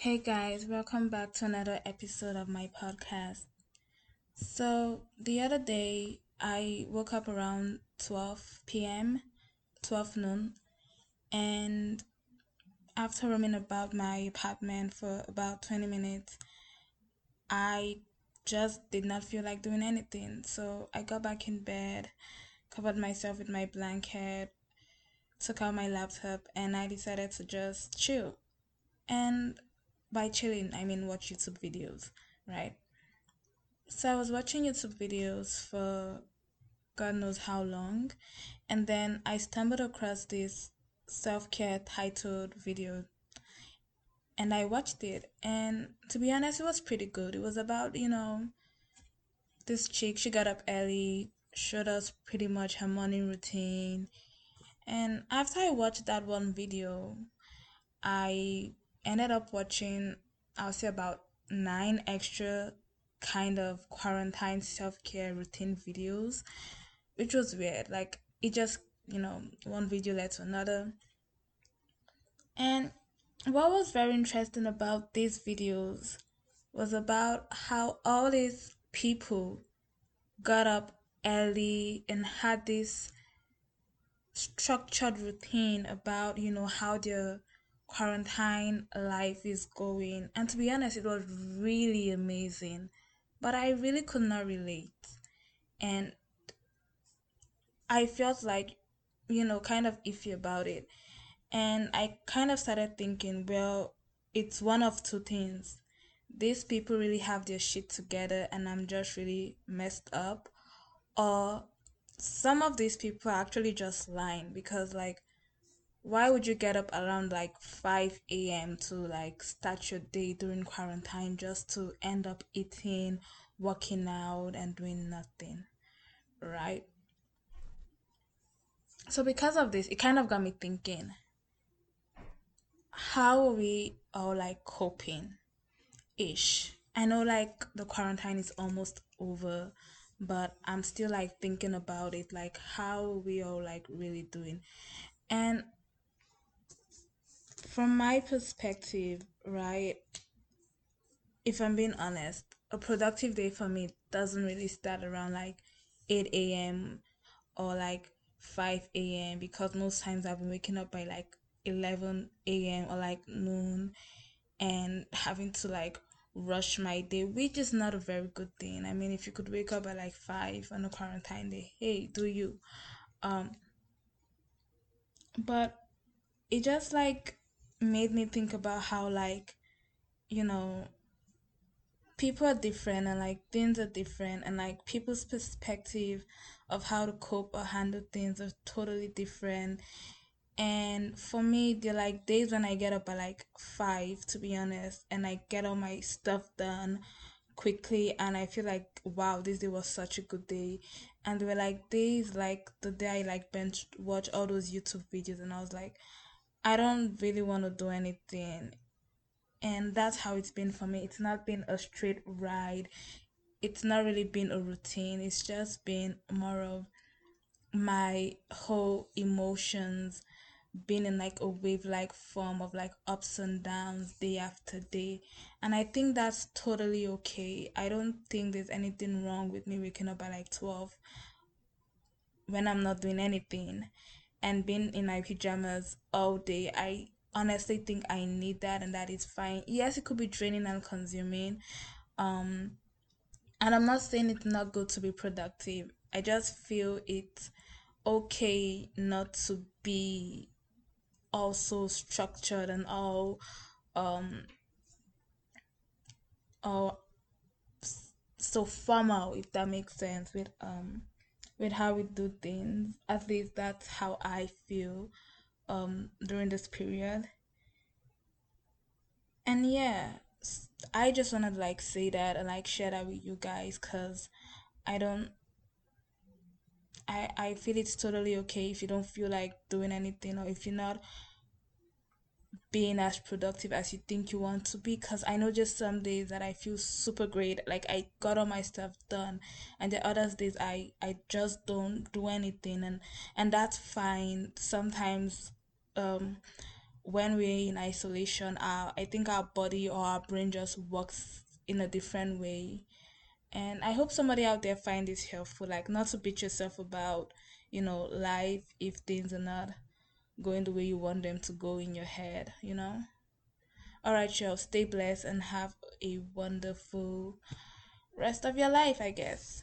Hey guys, welcome back to another episode of my podcast. So, the other day I woke up around 12 p.m., 12 noon, and after roaming about my apartment for about 20 minutes, I just did not feel like doing anything. So, I got back in bed, covered myself with my blanket, took out my laptop, and I decided to just chill. And by chilling, I mean watch YouTube videos, right? So I was watching YouTube videos for God knows how long, and then I stumbled across this self care titled video and I watched it. And to be honest, it was pretty good. It was about, you know, this chick, she got up early, showed us pretty much her morning routine. And after I watched that one video, I ended up watching, I'll say about nine extra kind of quarantine self care routine videos, which was weird. Like, it just, you know, one video led to another. And what was very interesting about these videos was about how all these people got up early and had this structured routine about, you know, how their quarantine life is going. And to be honest, it was really amazing. But I really could not relate. And I felt like, you know, kind of iffy about it. And I kind of started thinking, well, it's one of two things. These people really have their shit together, and I'm just really messed up. Or some of these people are actually just lying because, like, why would you get up around like 5 a.m. to like start your day during quarantine just to end up eating, working out, and doing nothing? Right? So, because of this, it kind of got me thinking how are we all like coping ish? I know like the quarantine is almost over, but I'm still like thinking about it like how are we all like really doing? And from my perspective, right, if I'm being honest, a productive day for me doesn't really start around like 8 a.m. or like 5 a.m. because most times I've been waking up by like 11 a.m. or like noon and having to like rush my day, which is not a very good thing. I mean, if you could wake up at like 5 on a quarantine day, hey, do you? Um, but it just like made me think about how like you know people are different and like things are different and like people's perspective of how to cope or handle things are totally different. And for me they're like days when i get up at like five to be honest and i get all my stuff done quickly and i feel like wow this day was such a good day. And there were like days like the day i like bench watch all those youtube videos and i was like I don't really want to do anything. And that's how it's been for me. It's not been a straight ride. It's not really been a routine. It's just been more of my whole emotions being in like a wave like form of like ups and downs day after day. And I think that's totally okay. I don't think there's anything wrong with me waking up at like 12 when I'm not doing anything and being in my pajamas all day. I honestly think I need that and that is fine. Yes, it could be draining and consuming. Um and I'm not saying it's not good to be productive. I just feel it's okay not to be also structured and all um all so formal if that makes sense with um with how we do things. At least that's how I feel um during this period. And yeah, I just to like say that and like share that with you guys cuz I don't I I feel it's totally okay if you don't feel like doing anything or if you're not being as productive as you think you want to be because I know just some days that I feel super great like I got all my stuff done and the other days I I just don't do anything and and that's fine sometimes um when we're in isolation, our I think our body or our brain just works in a different way. And I hope somebody out there find this helpful, like not to beat yourself about, you know, life if things are not going the way you want them to go in your head, you know? All right, y'all, stay blessed and have a wonderful rest of your life, I guess.